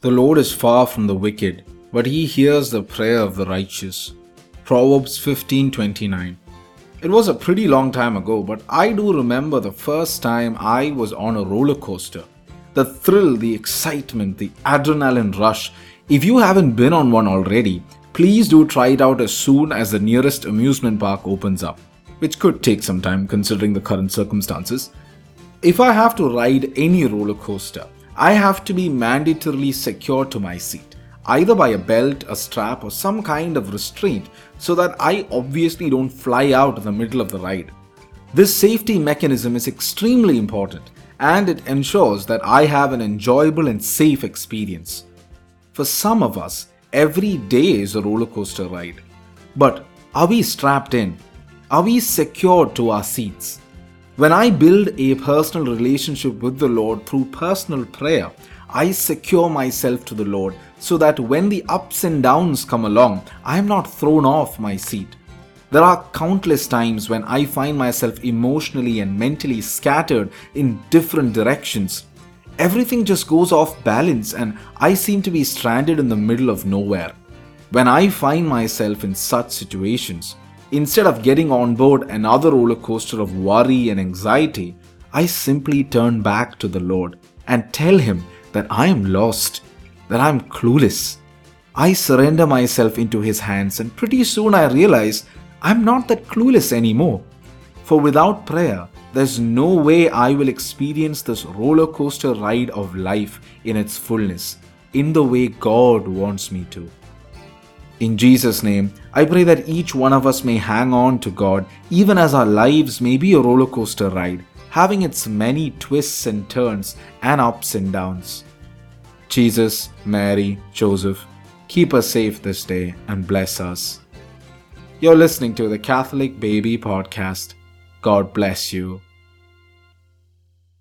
The Lord is far from the wicked, but he hears the prayer of the righteous. Proverbs 15:29. It was a pretty long time ago, but I do remember the first time I was on a roller coaster. The thrill, the excitement, the adrenaline rush. If you haven't been on one already, please do try it out as soon as the nearest amusement park opens up, which could take some time considering the current circumstances. If I have to ride any roller coaster, I have to be mandatorily secured to my seat, either by a belt, a strap, or some kind of restraint, so that I obviously don't fly out in the middle of the ride. This safety mechanism is extremely important and it ensures that I have an enjoyable and safe experience. For some of us, every day is a roller coaster ride. But are we strapped in? Are we secured to our seats? When I build a personal relationship with the Lord through personal prayer, I secure myself to the Lord so that when the ups and downs come along, I am not thrown off my seat. There are countless times when I find myself emotionally and mentally scattered in different directions. Everything just goes off balance and I seem to be stranded in the middle of nowhere. When I find myself in such situations, Instead of getting on board another roller coaster of worry and anxiety, I simply turn back to the Lord and tell Him that I am lost, that I am clueless. I surrender myself into His hands, and pretty soon I realize I'm not that clueless anymore. For without prayer, there's no way I will experience this roller coaster ride of life in its fullness, in the way God wants me to. In Jesus' name, I pray that each one of us may hang on to God even as our lives may be a roller coaster ride, having its many twists and turns and ups and downs. Jesus, Mary, Joseph, keep us safe this day and bless us. You're listening to the Catholic Baby Podcast. God bless you.